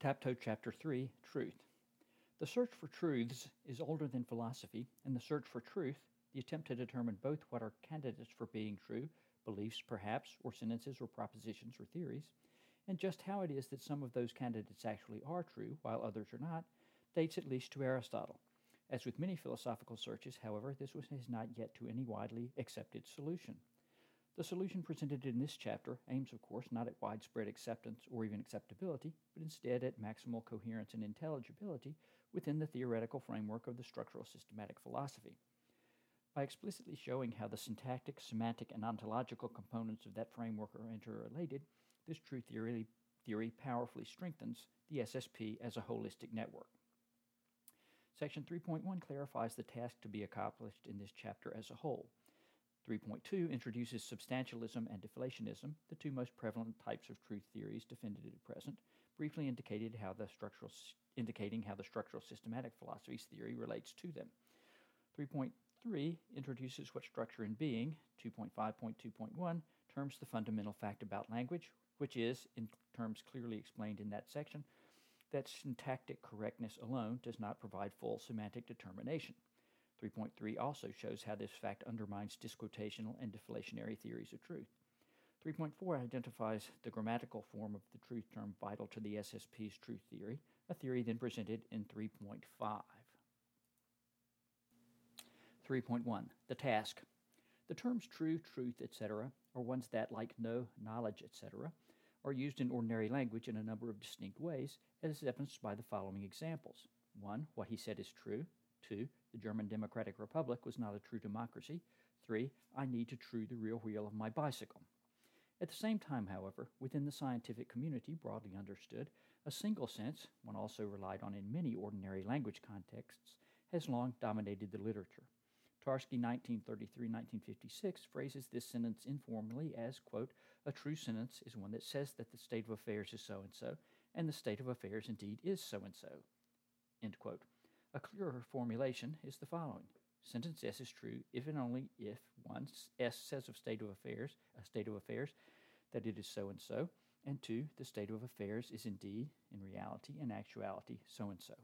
Tapto Chapter 3 Truth. The search for truths is older than philosophy, and the search for truth, the attempt to determine both what are candidates for being true, beliefs perhaps, or sentences or propositions or theories, and just how it is that some of those candidates actually are true while others are not, dates at least to Aristotle. As with many philosophical searches, however, this was, has not yet to any widely accepted solution. The solution presented in this chapter aims, of course, not at widespread acceptance or even acceptability, but instead at maximal coherence and intelligibility within the theoretical framework of the structural systematic philosophy. By explicitly showing how the syntactic, semantic, and ontological components of that framework are interrelated, this true theory, theory powerfully strengthens the SSP as a holistic network. Section 3.1 clarifies the task to be accomplished in this chapter as a whole. 3.2 introduces substantialism and deflationism, the two most prevalent types of truth theories defended at present, briefly indicated how the structural indicating how the structural systematic philosophy's theory relates to them. 3.3 introduces what structure and being, 2.5.2.1 terms the fundamental fact about language, which is, in terms clearly explained in that section, that syntactic correctness alone does not provide full semantic determination. 3.3 also shows how this fact undermines disquotational and deflationary theories of truth. 3.4 identifies the grammatical form of the truth term vital to the SSP's truth theory, a theory then presented in 3.5. 3.1 The task. The terms true, truth, etc., are ones that, like know, knowledge, etc., are used in ordinary language in a number of distinct ways, as evidenced by the following examples. 1. What he said is true. 2. The German Democratic Republic was not a true democracy. 3. I need to true the rear wheel of my bicycle. At the same time, however, within the scientific community, broadly understood, a single sense, one also relied on in many ordinary language contexts, has long dominated the literature. Tarski 1933-1956 phrases this sentence informally as, quote, a true sentence is one that says that the state of affairs is so-and-so, and the state of affairs indeed is so-and-so, end quote. A clearer formulation is the following. Sentence S is true if and only if one S says of state of affairs, a state of affairs, that it is so and so, and two, the state of affairs is indeed, in reality and actuality, so and so.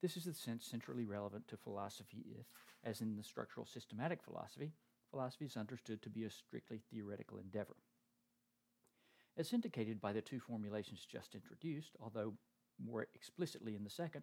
This is the sense centrally relevant to philosophy if, as in the structural systematic philosophy, philosophy is understood to be a strictly theoretical endeavor. As indicated by the two formulations just introduced, although more explicitly in the second,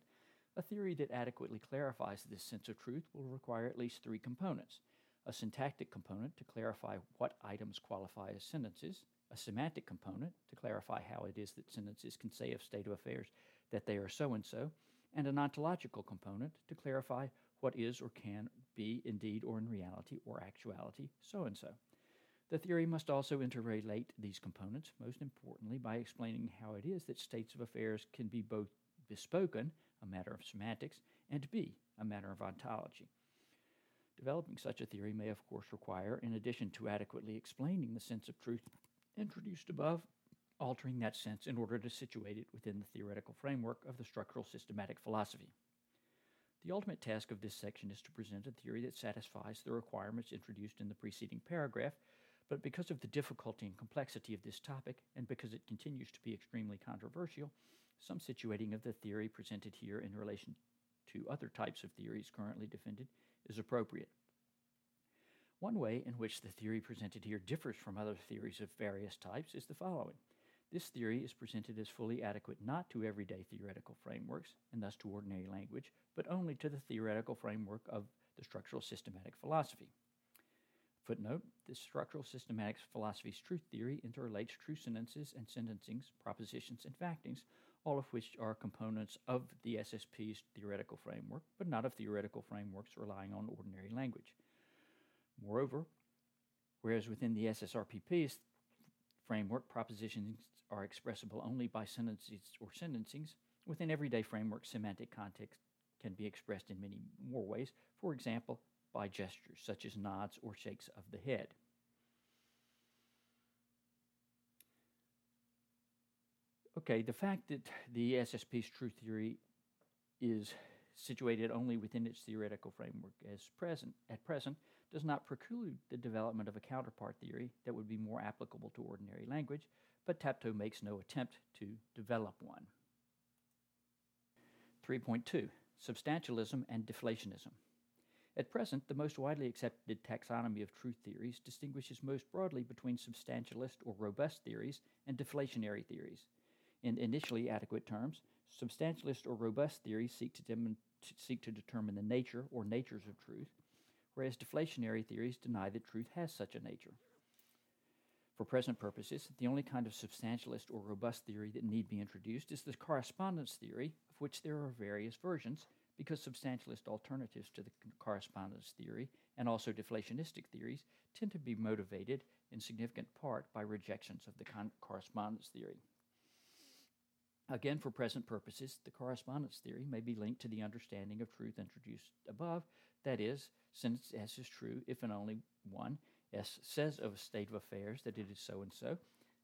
a theory that adequately clarifies this sense of truth will require at least three components. A syntactic component to clarify what items qualify as sentences, a semantic component to clarify how it is that sentences can say of state of affairs that they are so and so, and an ontological component to clarify what is or can be indeed or in reality or actuality so and so. The theory must also interrelate these components, most importantly, by explaining how it is that states of affairs can be both bespoken, a matter of semantics, and B, a matter of ontology. Developing such a theory may, of course, require, in addition to adequately explaining the sense of truth introduced above, altering that sense in order to situate it within the theoretical framework of the structural systematic philosophy. The ultimate task of this section is to present a theory that satisfies the requirements introduced in the preceding paragraph, but because of the difficulty and complexity of this topic, and because it continues to be extremely controversial, some situating of the theory presented here in relation to other types of theories currently defended is appropriate. One way in which the theory presented here differs from other theories of various types is the following. This theory is presented as fully adequate not to everyday theoretical frameworks, and thus to ordinary language, but only to the theoretical framework of the structural systematic philosophy. Footnote The structural systematic philosophy's truth theory interrelates true sentences and sentencings, propositions, and factings, all of which are components of the SSP's theoretical framework, but not of theoretical frameworks relying on ordinary language. Moreover, whereas within the SSRPP's framework, propositions are expressible only by sentences or sentencings, within everyday framework, semantic context can be expressed in many more ways. For example, by gestures such as nods or shakes of the head. Okay, the fact that the SSP's truth theory is situated only within its theoretical framework as present at present does not preclude the development of a counterpart theory that would be more applicable to ordinary language, but Tapto makes no attempt to develop one. 3.2 Substantialism and Deflationism. At present, the most widely accepted taxonomy of truth theories distinguishes most broadly between substantialist or robust theories and deflationary theories. In initially adequate terms, substantialist or robust theories seek to, dem- seek to determine the nature or natures of truth, whereas deflationary theories deny that truth has such a nature. For present purposes, the only kind of substantialist or robust theory that need be introduced is the correspondence theory, of which there are various versions, because substantialist alternatives to the correspondence theory and also deflationistic theories tend to be motivated in significant part by rejections of the con- correspondence theory. Again, for present purposes, the correspondence theory may be linked to the understanding of truth introduced above, that is, since S is true if and only one, S says of a state of affairs that it is so and so,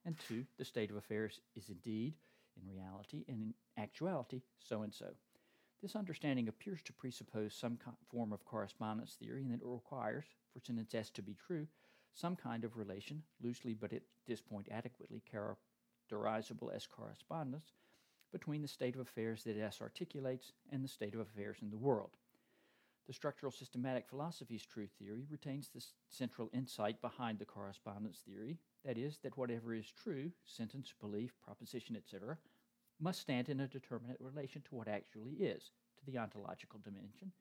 and two, the state of affairs is indeed, in reality, and in actuality, so and so. This understanding appears to presuppose some co- form of correspondence theory, and it requires, for sentence S to be true, some kind of relation, loosely but at this point adequately characterizable as correspondence, between the state of affairs that S articulates and the state of affairs in the world. The structural systematic philosophy's truth theory retains the central insight behind the correspondence theory, that is, that whatever is true, sentence, belief, proposition, etc., must stand in a determinate relation to what actually is, to the ontological dimension,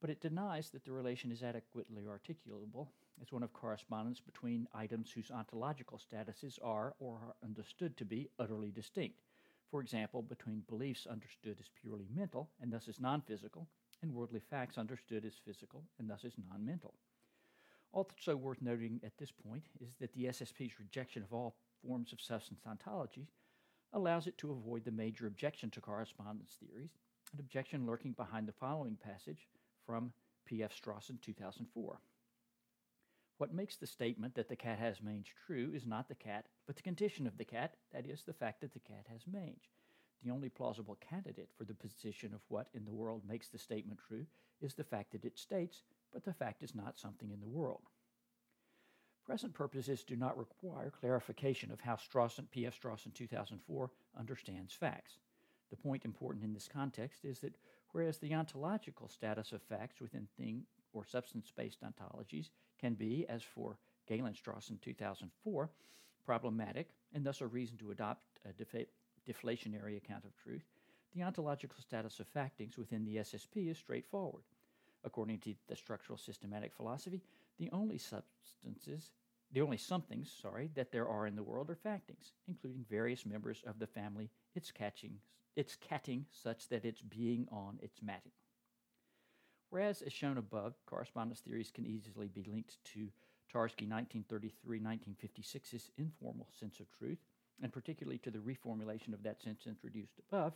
but it denies that the relation is adequately articulable as one of correspondence between items whose ontological statuses are or are understood to be utterly distinct. For example, between beliefs understood as purely mental and thus as non physical, and worldly facts understood as physical and thus as non mental. Also worth noting at this point is that the SSP's rejection of all forms of substance ontology allows it to avoid the major objection to correspondence theories, an objection lurking behind the following passage from P.F. Strawson 2004. What makes the statement that the cat has mange true is not the cat, but the condition of the cat, that is, the fact that the cat has mange. The only plausible candidate for the position of what in the world makes the statement true is the fact that it states, but the fact is not something in the world. Present purposes do not require clarification of how Strawson, P.F. Strawson 2004 understands facts. The point important in this context is that whereas the ontological status of facts within thing or substance based ontologies can be, as for Galen Strawson 2004, problematic and thus a reason to adopt a defa- deflationary account of truth, the ontological status of factings within the SSP is straightforward. According to the structural systematic philosophy, the only substances, the only somethings, sorry, that there are in the world are factings, including various members of the family it's catching, it's catting such that it's being on its matting. Whereas, as shown above, correspondence theories can easily be linked to Tarski 1933-1956's informal sense of truth, and particularly to the reformulation of that sense introduced above,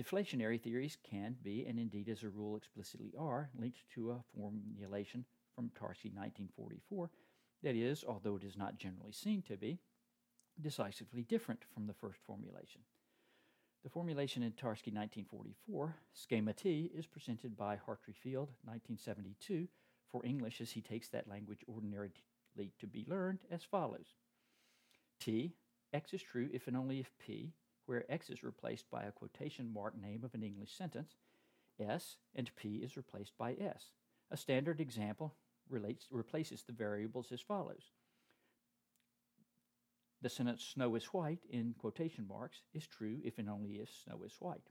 deflationary theories can be, and indeed as a rule explicitly are, linked to a formulation from Tarski 1944 that is, although it is not generally seen to be, decisively different from the first formulation. The formulation in Tarski 1944, schema T, is presented by Hartry Field 1972 for English as he takes that language ordinarily to be learned as follows T, X is true if and only if P, where X is replaced by a quotation mark name of an English sentence, S and P is replaced by S. A standard example relates, replaces the variables as follows. The sentence snow is white in quotation marks is true if and only if snow is white.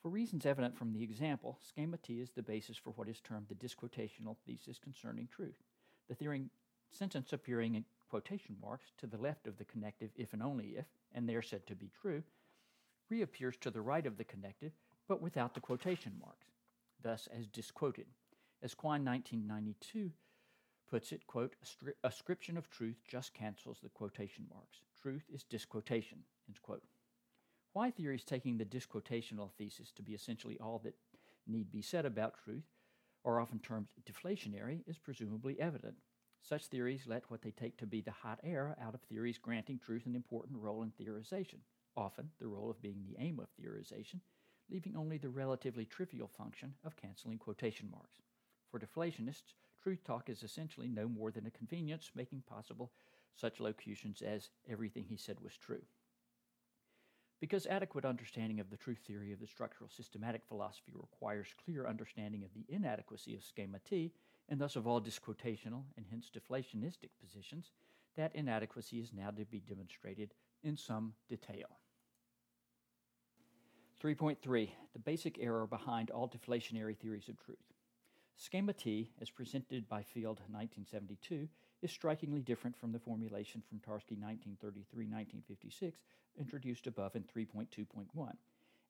For reasons evident from the example, schema T is the basis for what is termed the disquotational thesis concerning truth. The theory sentence appearing in quotation marks to the left of the connective if and only if, and they are said to be true, reappears to the right of the connective, but without the quotation marks, thus as disquoted. As Quine 1992 puts it, quote, a ascription of truth just cancels the quotation marks. Truth is disquotation, end quote. Why theories taking the disquotational thesis to be essentially all that need be said about truth are often termed deflationary is presumably evident. Such theories let what they take to be the hot air out of theories granting truth an important role in theorization, often the role of being the aim of theorization, leaving only the relatively trivial function of canceling quotation marks. For deflationists, truth talk is essentially no more than a convenience making possible such locutions as everything he said was true. Because adequate understanding of the truth theory of the structural systematic philosophy requires clear understanding of the inadequacy of schema T, and thus of all disquotational and hence deflationistic positions, that inadequacy is now to be demonstrated in some detail. 3.3 The basic error behind all deflationary theories of truth. Schema T, as presented by Field 1972, is strikingly different from the formulation from Tarski 1933-1956 introduced above in 3.2.1.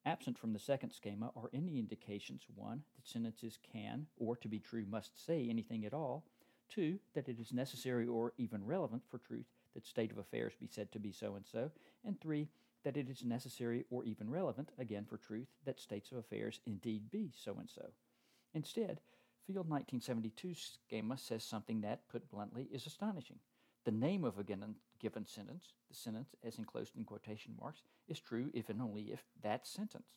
Absent from the second schema are any indications 1. that sentences can, or to be true, must say anything at all, 2. that it is necessary or even relevant for truth that state of affairs be said to be so and so, and 3. that it is necessary or even relevant, again for truth, that states of affairs indeed be so and so. Instead, Field 1972 schema says something that, put bluntly, is astonishing. The name of a given sentence, the sentence as enclosed in quotation marks, is true if and only if that sentence.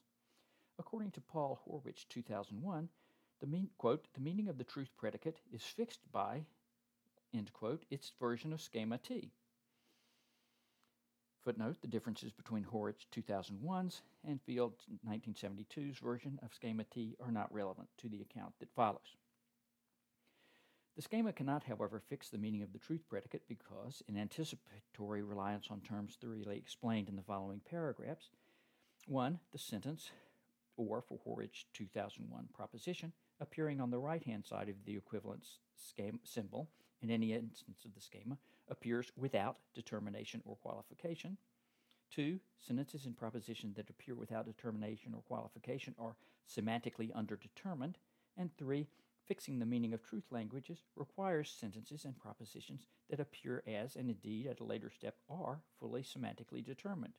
According to Paul Horwich, 2001, the mean, quote, the meaning of the truth predicate is fixed by, end quote, its version of schema T. Footnote, the differences between Horwich 2001's and Field 1972's version of schema T are not relevant to the account that follows. The schema cannot, however, fix the meaning of the truth predicate because, in anticipatory reliance on terms thoroughly explained in the following paragraphs, 1. The sentence, or for Horwich 2001 proposition, appearing on the right hand side of the equivalence schema symbol in any instance of the schema, appears without determination or qualification. 2. Sentences and propositions that appear without determination or qualification are semantically underdetermined. And 3 Fixing the meaning of truth languages requires sentences and propositions that appear as, and indeed at a later step are, fully semantically determined.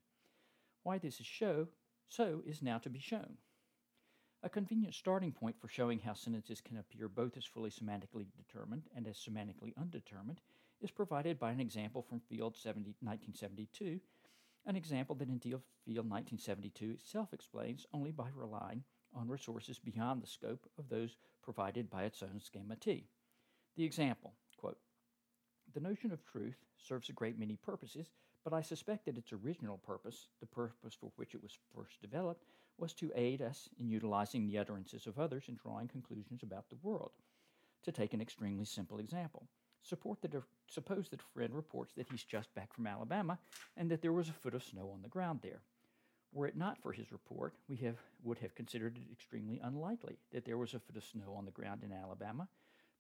Why this is show, so is now to be shown. A convenient starting point for showing how sentences can appear both as fully semantically determined and as semantically undetermined is provided by an example from Field 70, 1972, an example that in Field 1972 itself explains only by relying on resources beyond the scope of those provided by its own schema T. The example, quote, the notion of truth serves a great many purposes, but I suspect that its original purpose, the purpose for which it was first developed, was to aid us in utilizing the utterances of others in drawing conclusions about the world. To take an extremely simple example, support that suppose that a friend reports that he's just back from Alabama and that there was a foot of snow on the ground there. Were it not for his report, we have, would have considered it extremely unlikely that there was a foot of snow on the ground in Alabama,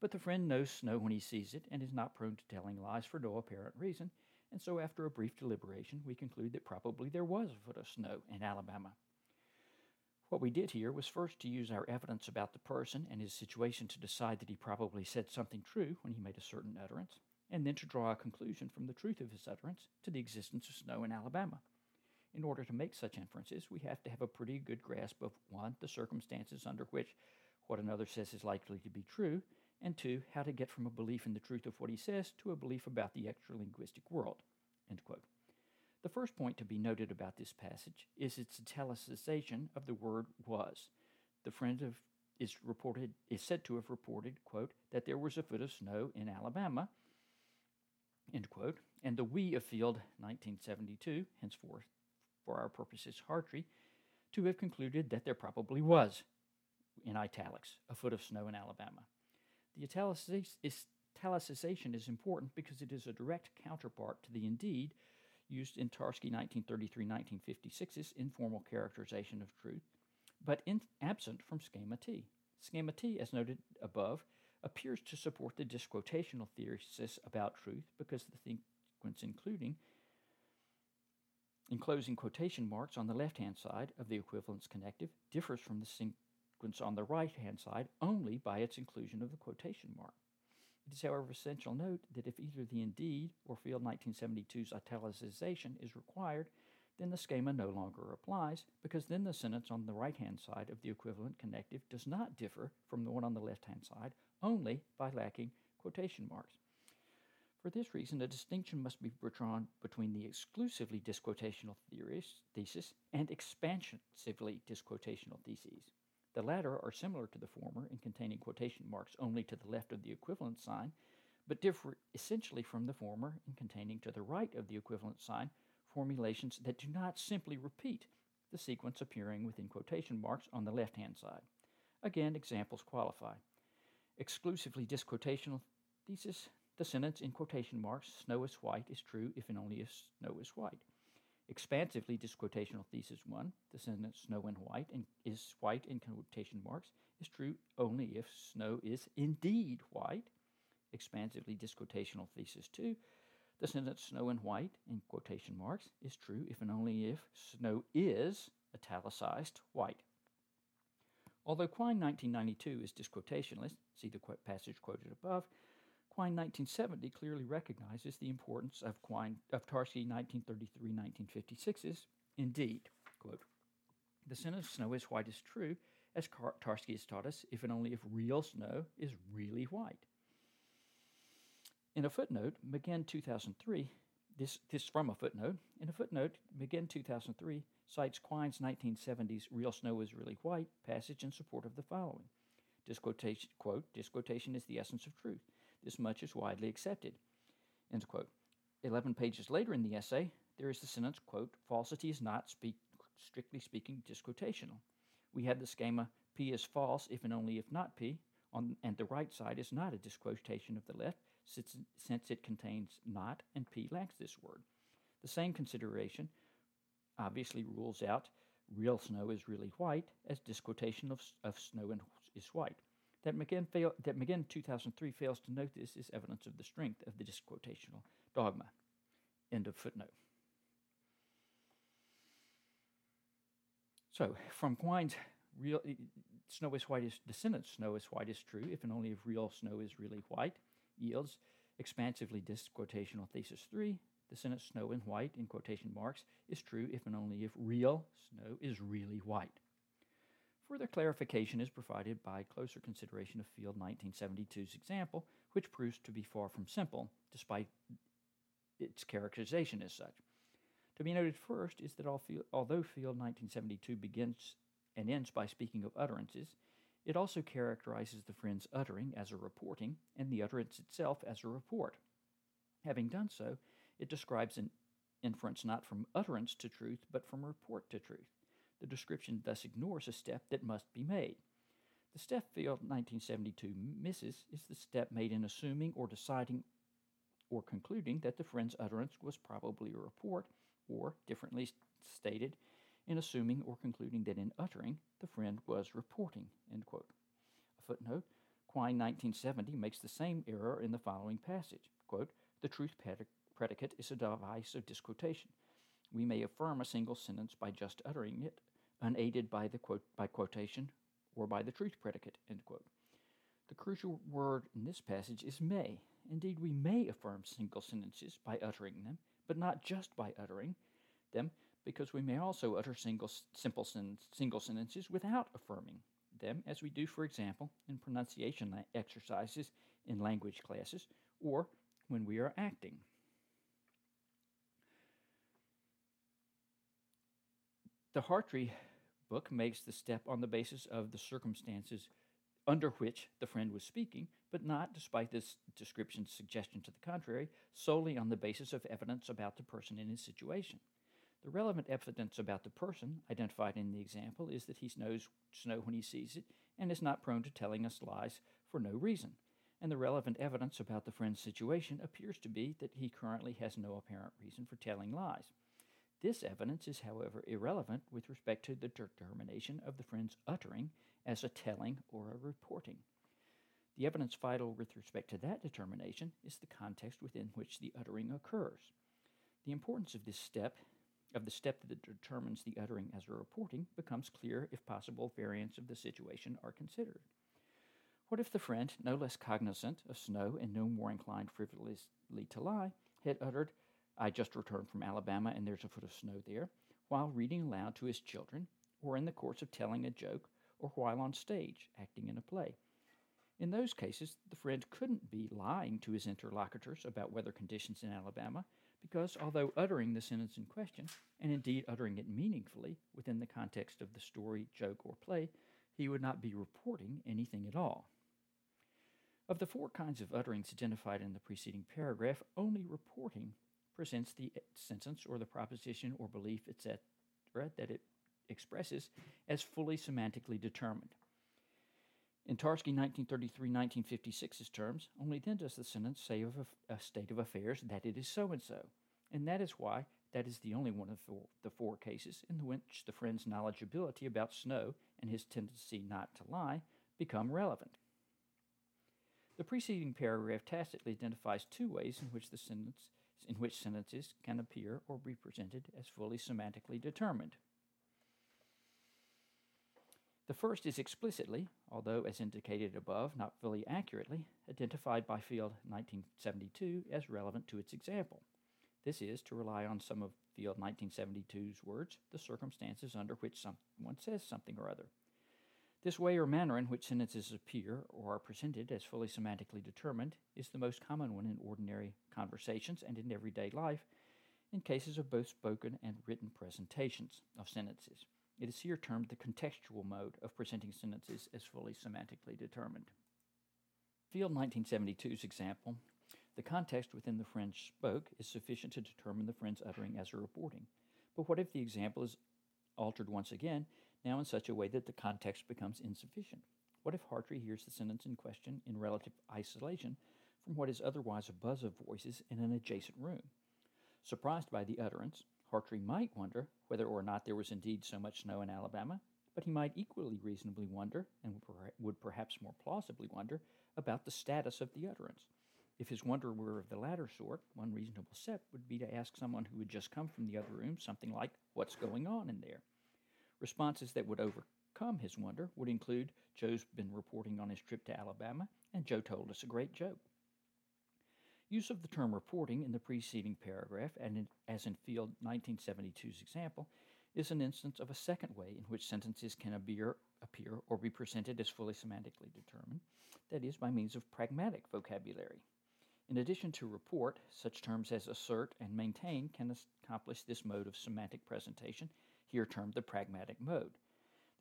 but the friend knows snow when he sees it and is not prone to telling lies for no apparent reason, and so after a brief deliberation, we conclude that probably there was a foot of snow in Alabama. What we did here was first to use our evidence about the person and his situation to decide that he probably said something true when he made a certain utterance, and then to draw a conclusion from the truth of his utterance to the existence of snow in Alabama. In order to make such inferences, we have to have a pretty good grasp of one, the circumstances under which what another says is likely to be true, and two, how to get from a belief in the truth of what he says to a belief about the extralinguistic world. The first point to be noted about this passage is its italicization of the word was. The friend of is reported is said to have reported, quote, that there was a foot of snow in Alabama, end quote, and the we of Field 1972, henceforth for our purposes Hartry, to have concluded that there probably was, in italics, a foot of snow in Alabama. The italicization is important because it is a direct counterpart to the indeed used in Tarski 1933-1956's informal characterization of truth, but in, absent from Schema T. Schema T, as noted above, appears to support the disquotational thesis about truth because the sequence including enclosing quotation marks on the left-hand side of the equivalence connective differs from the sequence on the right-hand side only by its inclusion of the quotation mark. It is, however, essential note that if either the indeed or Field 1972's italicization is required, then the schema no longer applies because then the sentence on the right hand side of the equivalent connective does not differ from the one on the left hand side only by lacking quotation marks. For this reason, a distinction must be drawn between the exclusively disquotational thesis and expansively disquotational theses. The latter are similar to the former in containing quotation marks only to the left of the equivalent sign, but differ essentially from the former in containing to the right of the equivalent sign formulations that do not simply repeat the sequence appearing within quotation marks on the left hand side. Again, examples qualify. Exclusively disquotational thesis, the sentence in quotation marks, snow is white, is true if and only if snow is white. Expansively disquotational thesis 1, the sentence snow and white and is white in quotation marks, is true only if snow is indeed white. Expansively disquotational thesis 2, the sentence snow and white in quotation marks is true if and only if snow is italicized white. Although Quine 1992 is disquotationalist, see the passage quoted above, Quine 1970 clearly recognizes the importance of Quine of Tarski 1933-1956's indeed, quote, the sentence snow is white is true, as Tarski has taught us, if and only if real snow is really white. In a footnote, McGinn 2003, this, this from a footnote, in a footnote, McGinn 2003 cites Quine's 1970s Real Snow is Really White passage in support of the following. Disquotation, quote, disquotation is the essence of truth. This much is widely accepted. Quote. Eleven pages later in the essay, there is the sentence, quote, falsity is not, speak, strictly speaking, disquotational. We have the schema P is false if and only if not P, on, and the right side is not a disquotation of the left, since, since it contains not and P lacks this word. The same consideration obviously rules out real snow is really white as disquotation of, of snow is white. That McGinn, fail, that McGinn 2003 fails to note this is evidence of the strength of the disquotational dogma. End of footnote. So, from Quine's real snow is white is descendant snow is white is true if and only if real snow is really white yields expansively disquotational thesis 3 the sentence snow in white in quotation marks is true if and only if real snow is really white further clarification is provided by closer consideration of field 1972's example which proves to be far from simple despite its characterization as such to be noted first is that although field 1972 begins and ends by speaking of utterances it also characterizes the friend's uttering as a reporting and the utterance itself as a report. Having done so, it describes an inference not from utterance to truth, but from report to truth. The description thus ignores a step that must be made. The step field 1972 misses is the step made in assuming or deciding or concluding that the friend's utterance was probably a report, or, differently stated, in assuming or concluding that in uttering, the friend was reporting. A footnote, Quine 1970 makes the same error in the following passage. Quote, the truth predicate is a device of disquotation. We may affirm a single sentence by just uttering it, unaided by the quote by quotation or by the truth predicate. End quote. The crucial word in this passage is may. Indeed, we may affirm single sentences by uttering them, but not just by uttering them, because we may also utter single, simple sen- single sentences without affirming them, as we do, for example, in pronunciation exercises in language classes or when we are acting. The Hartry book makes the step on the basis of the circumstances under which the friend was speaking, but not, despite this description's suggestion to the contrary, solely on the basis of evidence about the person in his situation. The relevant evidence about the person identified in the example is that he knows snow when he sees it and is not prone to telling us lies for no reason. And the relevant evidence about the friend's situation appears to be that he currently has no apparent reason for telling lies. This evidence is, however, irrelevant with respect to the determination of the friend's uttering as a telling or a reporting. The evidence vital with respect to that determination is the context within which the uttering occurs. The importance of this step of the step that determines the uttering as a reporting becomes clear if possible variants of the situation are considered. What if the friend, no less cognizant of snow and no more inclined frivolously to lie, had uttered, I just returned from Alabama and there's a foot of snow there, while reading aloud to his children, or in the course of telling a joke, or while on stage acting in a play? In those cases, the friend couldn't be lying to his interlocutors about weather conditions in Alabama because although uttering the sentence in question, and indeed uttering it meaningfully within the context of the story, joke, or play, he would not be reporting anything at all. Of the four kinds of utterings identified in the preceding paragraph, only reporting presents the sentence or the proposition or belief, etc., that it expresses as fully semantically determined. In Tarski 1933-1956's terms, only then does the sentence say of a, a state of affairs that it is so and so, and that is why that is the only one of the four cases in which the friend's knowledgeability about Snow and his tendency not to lie become relevant. The preceding paragraph tacitly identifies two ways in which the sentence in which sentences can appear or be presented as fully semantically determined. The first is explicitly, although as indicated above, not fully accurately, identified by Field 1972 as relevant to its example. This is to rely on some of Field 1972's words, the circumstances under which someone says something or other. This way or manner in which sentences appear or are presented as fully semantically determined is the most common one in ordinary conversations and in everyday life in cases of both spoken and written presentations of sentences. It is here termed the contextual mode of presenting sentences as fully semantically determined. Field 1972's example the context within the friend spoke is sufficient to determine the friend's uttering as a reporting. But what if the example is altered once again, now in such a way that the context becomes insufficient? What if Hartry hears the sentence in question in relative isolation from what is otherwise a buzz of voices in an adjacent room? Surprised by the utterance, Hartry might wonder whether or not there was indeed so much snow in Alabama, but he might equally reasonably wonder, and would perhaps more plausibly wonder, about the status of the utterance. If his wonder were of the latter sort, one reasonable step would be to ask someone who had just come from the other room something like, What's going on in there? Responses that would overcome his wonder would include, Joe's been reporting on his trip to Alabama, and Joe told us a great joke. Use of the term reporting in the preceding paragraph, and in, as in Field 1972's example, is an instance of a second way in which sentences can appear, appear or be presented as fully semantically determined, that is, by means of pragmatic vocabulary. In addition to report, such terms as assert and maintain can accomplish this mode of semantic presentation, here termed the pragmatic mode.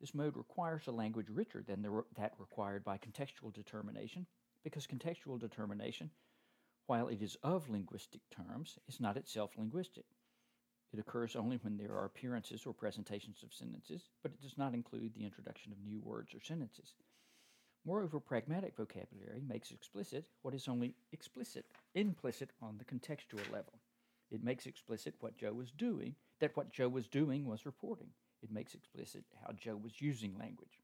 This mode requires a language richer than the, that required by contextual determination, because contextual determination, while it is of linguistic terms, is not itself linguistic. It occurs only when there are appearances or presentations of sentences, but it does not include the introduction of new words or sentences. Moreover, pragmatic vocabulary makes explicit what is only explicit, implicit on the contextual level. It makes explicit what Joe was doing, that what Joe was doing was reporting. It makes explicit how Joe was using language.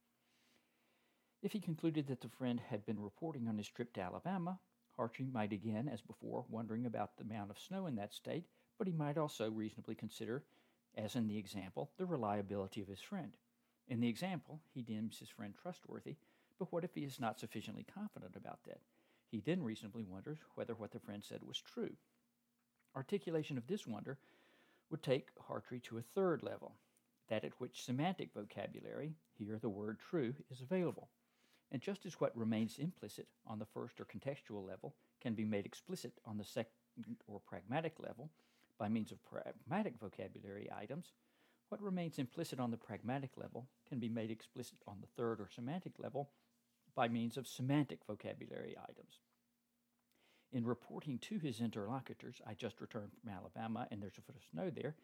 If he concluded that the friend had been reporting on his trip to Alabama, Hartry might again, as before, wondering about the amount of snow in that state, but he might also reasonably consider, as in the example, the reliability of his friend. In the example, he deems his friend trustworthy, but what if he is not sufficiently confident about that? He then reasonably wonders whether what the friend said was true. Articulation of this wonder would take Hartry to a third level, that at which semantic vocabulary, here the word true, is available. And just as what remains implicit on the first or contextual level can be made explicit on the second or pragmatic level by means of pragmatic vocabulary items, what remains implicit on the pragmatic level can be made explicit on the third or semantic level by means of semantic vocabulary items. In reporting to his interlocutors, I just returned from Alabama and there's a foot of snow there,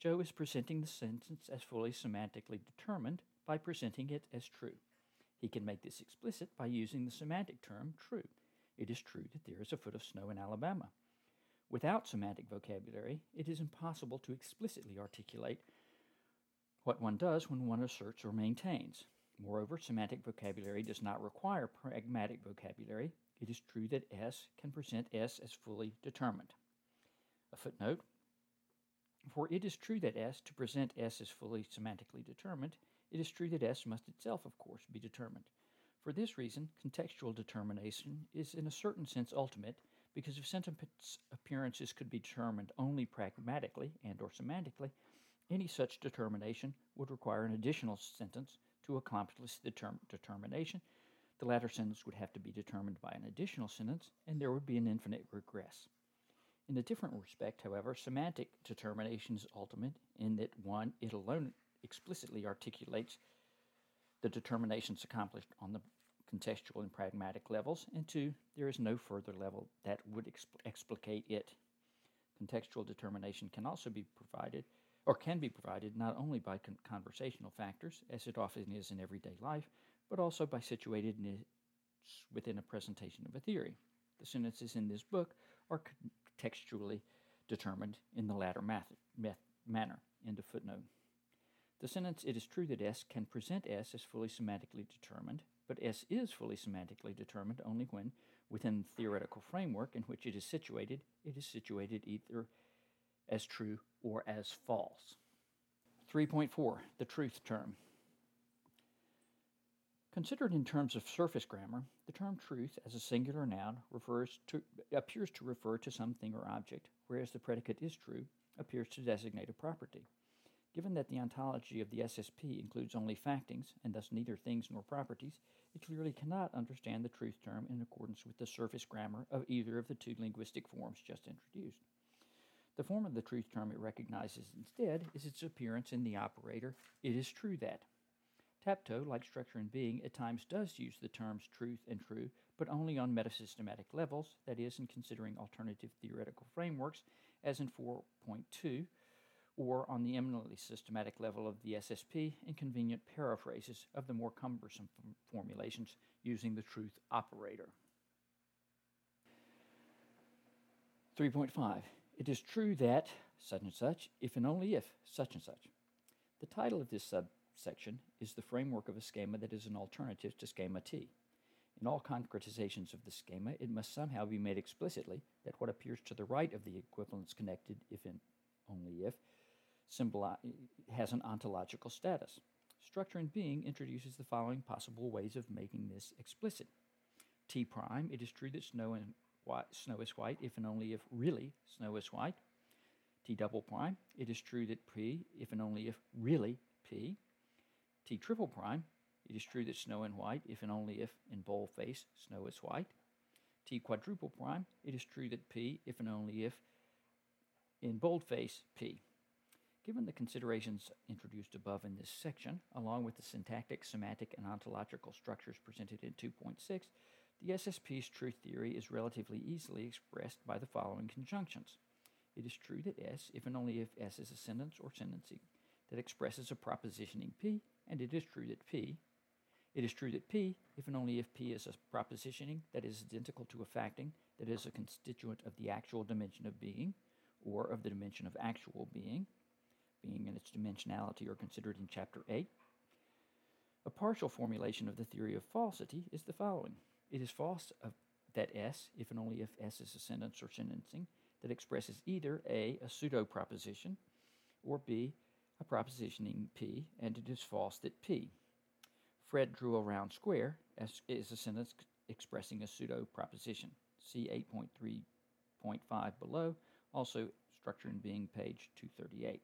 Joe is presenting the sentence as fully semantically determined by presenting it as true. He can make this explicit by using the semantic term true. It is true that there is a foot of snow in Alabama. Without semantic vocabulary, it is impossible to explicitly articulate what one does when one asserts or maintains. Moreover, semantic vocabulary does not require pragmatic vocabulary. It is true that S can present S as fully determined. A footnote For it is true that S, to present S as fully semantically determined, it is true that S must itself, of course, be determined. For this reason, contextual determination is in a certain sense ultimate, because if sentence appearances could be determined only pragmatically and or semantically, any such determination would require an additional sentence to accomplish the term determination. The latter sentence would have to be determined by an additional sentence, and there would be an infinite regress. In a different respect, however, semantic determination is ultimate in that one, it alone explicitly articulates the determinations accomplished on the contextual and pragmatic levels, and two, there is no further level that would expl- explicate it. Contextual determination can also be provided, or can be provided, not only by con- conversational factors, as it often is in everyday life, but also by situatedness within a presentation of a theory. The sentences in this book are contextually determined in the latter manner. End of footnote. The sentence, it is true that S can present S as fully semantically determined, but S is fully semantically determined only when, within the theoretical framework in which it is situated, it is situated either as true or as false. 3.4 The truth term. Considered in terms of surface grammar, the term truth as a singular noun to, appears to refer to something or object, whereas the predicate is true appears to designate a property. Given that the ontology of the SSP includes only factings, and thus neither things nor properties, it clearly cannot understand the truth term in accordance with the surface grammar of either of the two linguistic forms just introduced. The form of the truth term it recognizes instead is its appearance in the operator, it is true that. Tapto, like structure and being, at times does use the terms truth and true, but only on metasystematic levels, that is, in considering alternative theoretical frameworks, as in 4.2, or on the eminently systematic level of the SSP in convenient paraphrases of the more cumbersome f- formulations using the truth operator. 3.5. It is true that such and such, if and only if such and such. The title of this subsection is the framework of a schema that is an alternative to schema T. In all concretizations of the schema, it must somehow be made explicitly that what appears to the right of the equivalence connected, if and only if, symboli- has an ontological status. Structure and being introduces the following possible ways of making this explicit. T prime, it is true that snow and white, snow is white if and only if really snow is white. T double prime, it is true that P if and only if really P. T triple prime, it is true that snow and white if and only if in boldface snow is white. T quadruple prime, it is true that P if and only if in boldface P. Given the considerations introduced above in this section, along with the syntactic, semantic, and ontological structures presented in 2.6, the SSP's truth theory is relatively easily expressed by the following conjunctions. It is true that S, if and only if S is a sentence or sentencing that expresses a propositioning P, and it is true that P. It is true that P, if and only if P is a propositioning that is identical to a facting that is a constituent of the actual dimension of being, or of the dimension of actual being, being and its dimensionality are considered in Chapter 8. A partial formulation of the theory of falsity is the following It is false that S, if and only if S is a sentence or sentencing, that expresses either A, a pseudo proposition, or B, a propositioning P, and it is false that P. Fred drew a round square as is a sentence expressing a pseudo proposition. See 8.3.5 below, also structure and being page 238.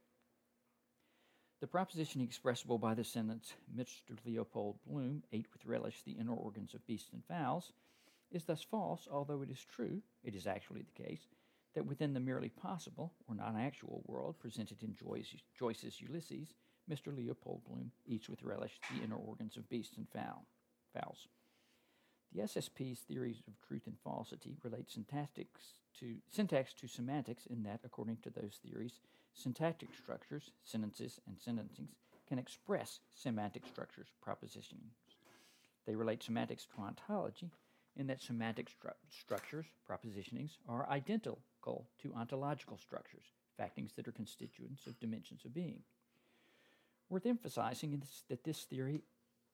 The proposition expressible by the sentence, Mr. Leopold Bloom ate with relish the inner organs of beasts and fowls, is thus false, although it is true, it is actually the case, that within the merely possible or non actual world presented in Joyce, Joyce's Ulysses, Mr. Leopold Bloom eats with relish the inner organs of beasts and fowl, fowls. The SSP's theories of truth and falsity relate syntax to, syntax to semantics in that, according to those theories, syntactic structures, sentences, and sentencings can express semantic structures, propositionings. They relate semantics to ontology in that semantic stru- structures, propositionings, are identical to ontological structures, factings that are constituents of dimensions of being. Worth emphasizing is that this theory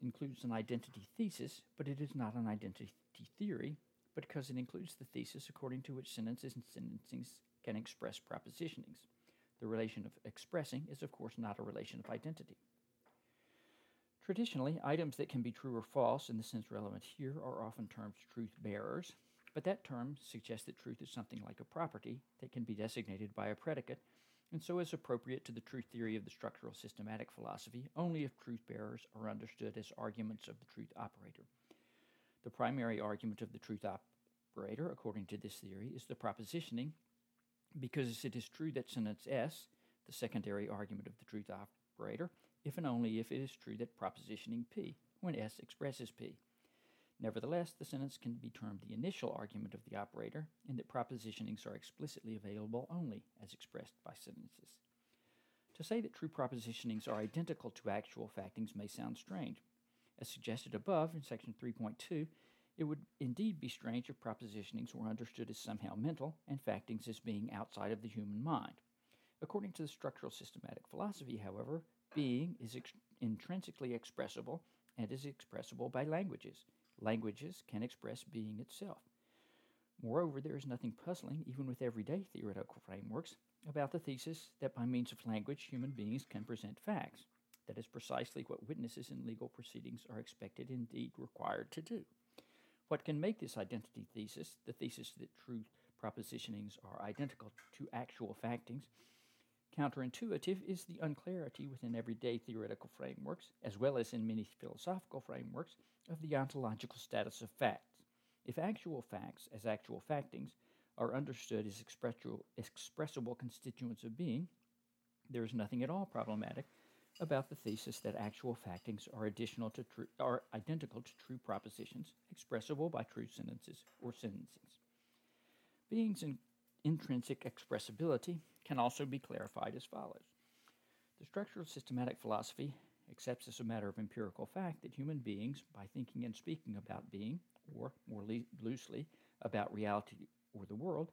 includes an identity thesis, but it is not an identity theory, because it includes the thesis according to which sentences and sentencings can express propositionings. The relation of expressing is, of course, not a relation of identity. Traditionally, items that can be true or false in the sense relevant here are often termed truth bearers, but that term suggests that truth is something like a property that can be designated by a predicate, and so is appropriate to the truth theory of the structural systematic philosophy only if truth bearers are understood as arguments of the truth operator. The primary argument of the truth operator, according to this theory, is the propositioning because it is true that sentence S, the secondary argument of the truth operator, if and only if it is true that propositioning P, when S expresses P. Nevertheless, the sentence can be termed the initial argument of the operator, in that propositionings are explicitly available only as expressed by sentences. To say that true propositionings are identical to actual factings may sound strange. As suggested above in section 3.2, it would indeed be strange if propositionings were understood as somehow mental and factings as being outside of the human mind. According to the structural systematic philosophy, however, being is ex- intrinsically expressible and is expressible by languages. Languages can express being itself. Moreover, there is nothing puzzling, even with everyday theoretical frameworks, about the thesis that by means of language human beings can present facts. That is precisely what witnesses in legal proceedings are expected, indeed required, to do. What can make this identity thesis, the thesis that true propositionings are identical to actual factings, counterintuitive is the unclarity within everyday theoretical frameworks, as well as in many philosophical frameworks, of the ontological status of facts. If actual facts, as actual factings, are understood as expressible constituents of being, there is nothing at all problematic about the thesis that actual factings are additional to tru- are identical to true propositions expressible by true sentences or sentences. Being's in- intrinsic expressibility can also be clarified as follows. The structural systematic philosophy accepts as a matter of empirical fact that human beings, by thinking and speaking about being, or more le- loosely, about reality or the world,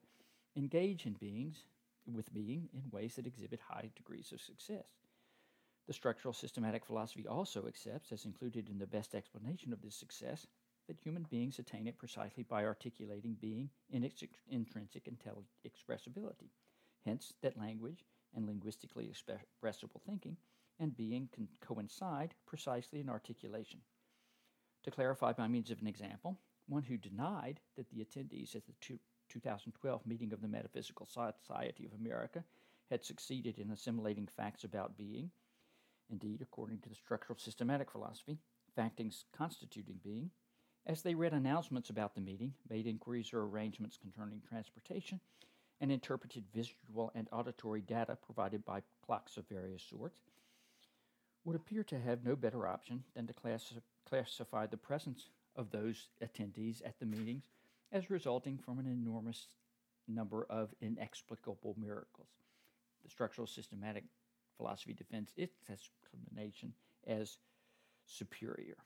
engage in beings with being in ways that exhibit high degrees of success. The structural systematic philosophy also accepts, as included in the best explanation of this success, that human beings attain it precisely by articulating being in its ex- intrinsic intelli- expressibility. Hence, that language and linguistically expressible thinking and being can coincide precisely in articulation. To clarify by means of an example, one who denied that the attendees at the two, 2012 meeting of the Metaphysical Society of America had succeeded in assimilating facts about being Indeed, according to the structural systematic philosophy, factings constituting being, as they read announcements about the meeting, made inquiries or arrangements concerning transportation, and interpreted visual and auditory data provided by clocks of various sorts, would appear to have no better option than to class- classify the presence of those attendees at the meetings as resulting from an enormous number of inexplicable miracles. The structural systematic philosophy defends its explanation as superior.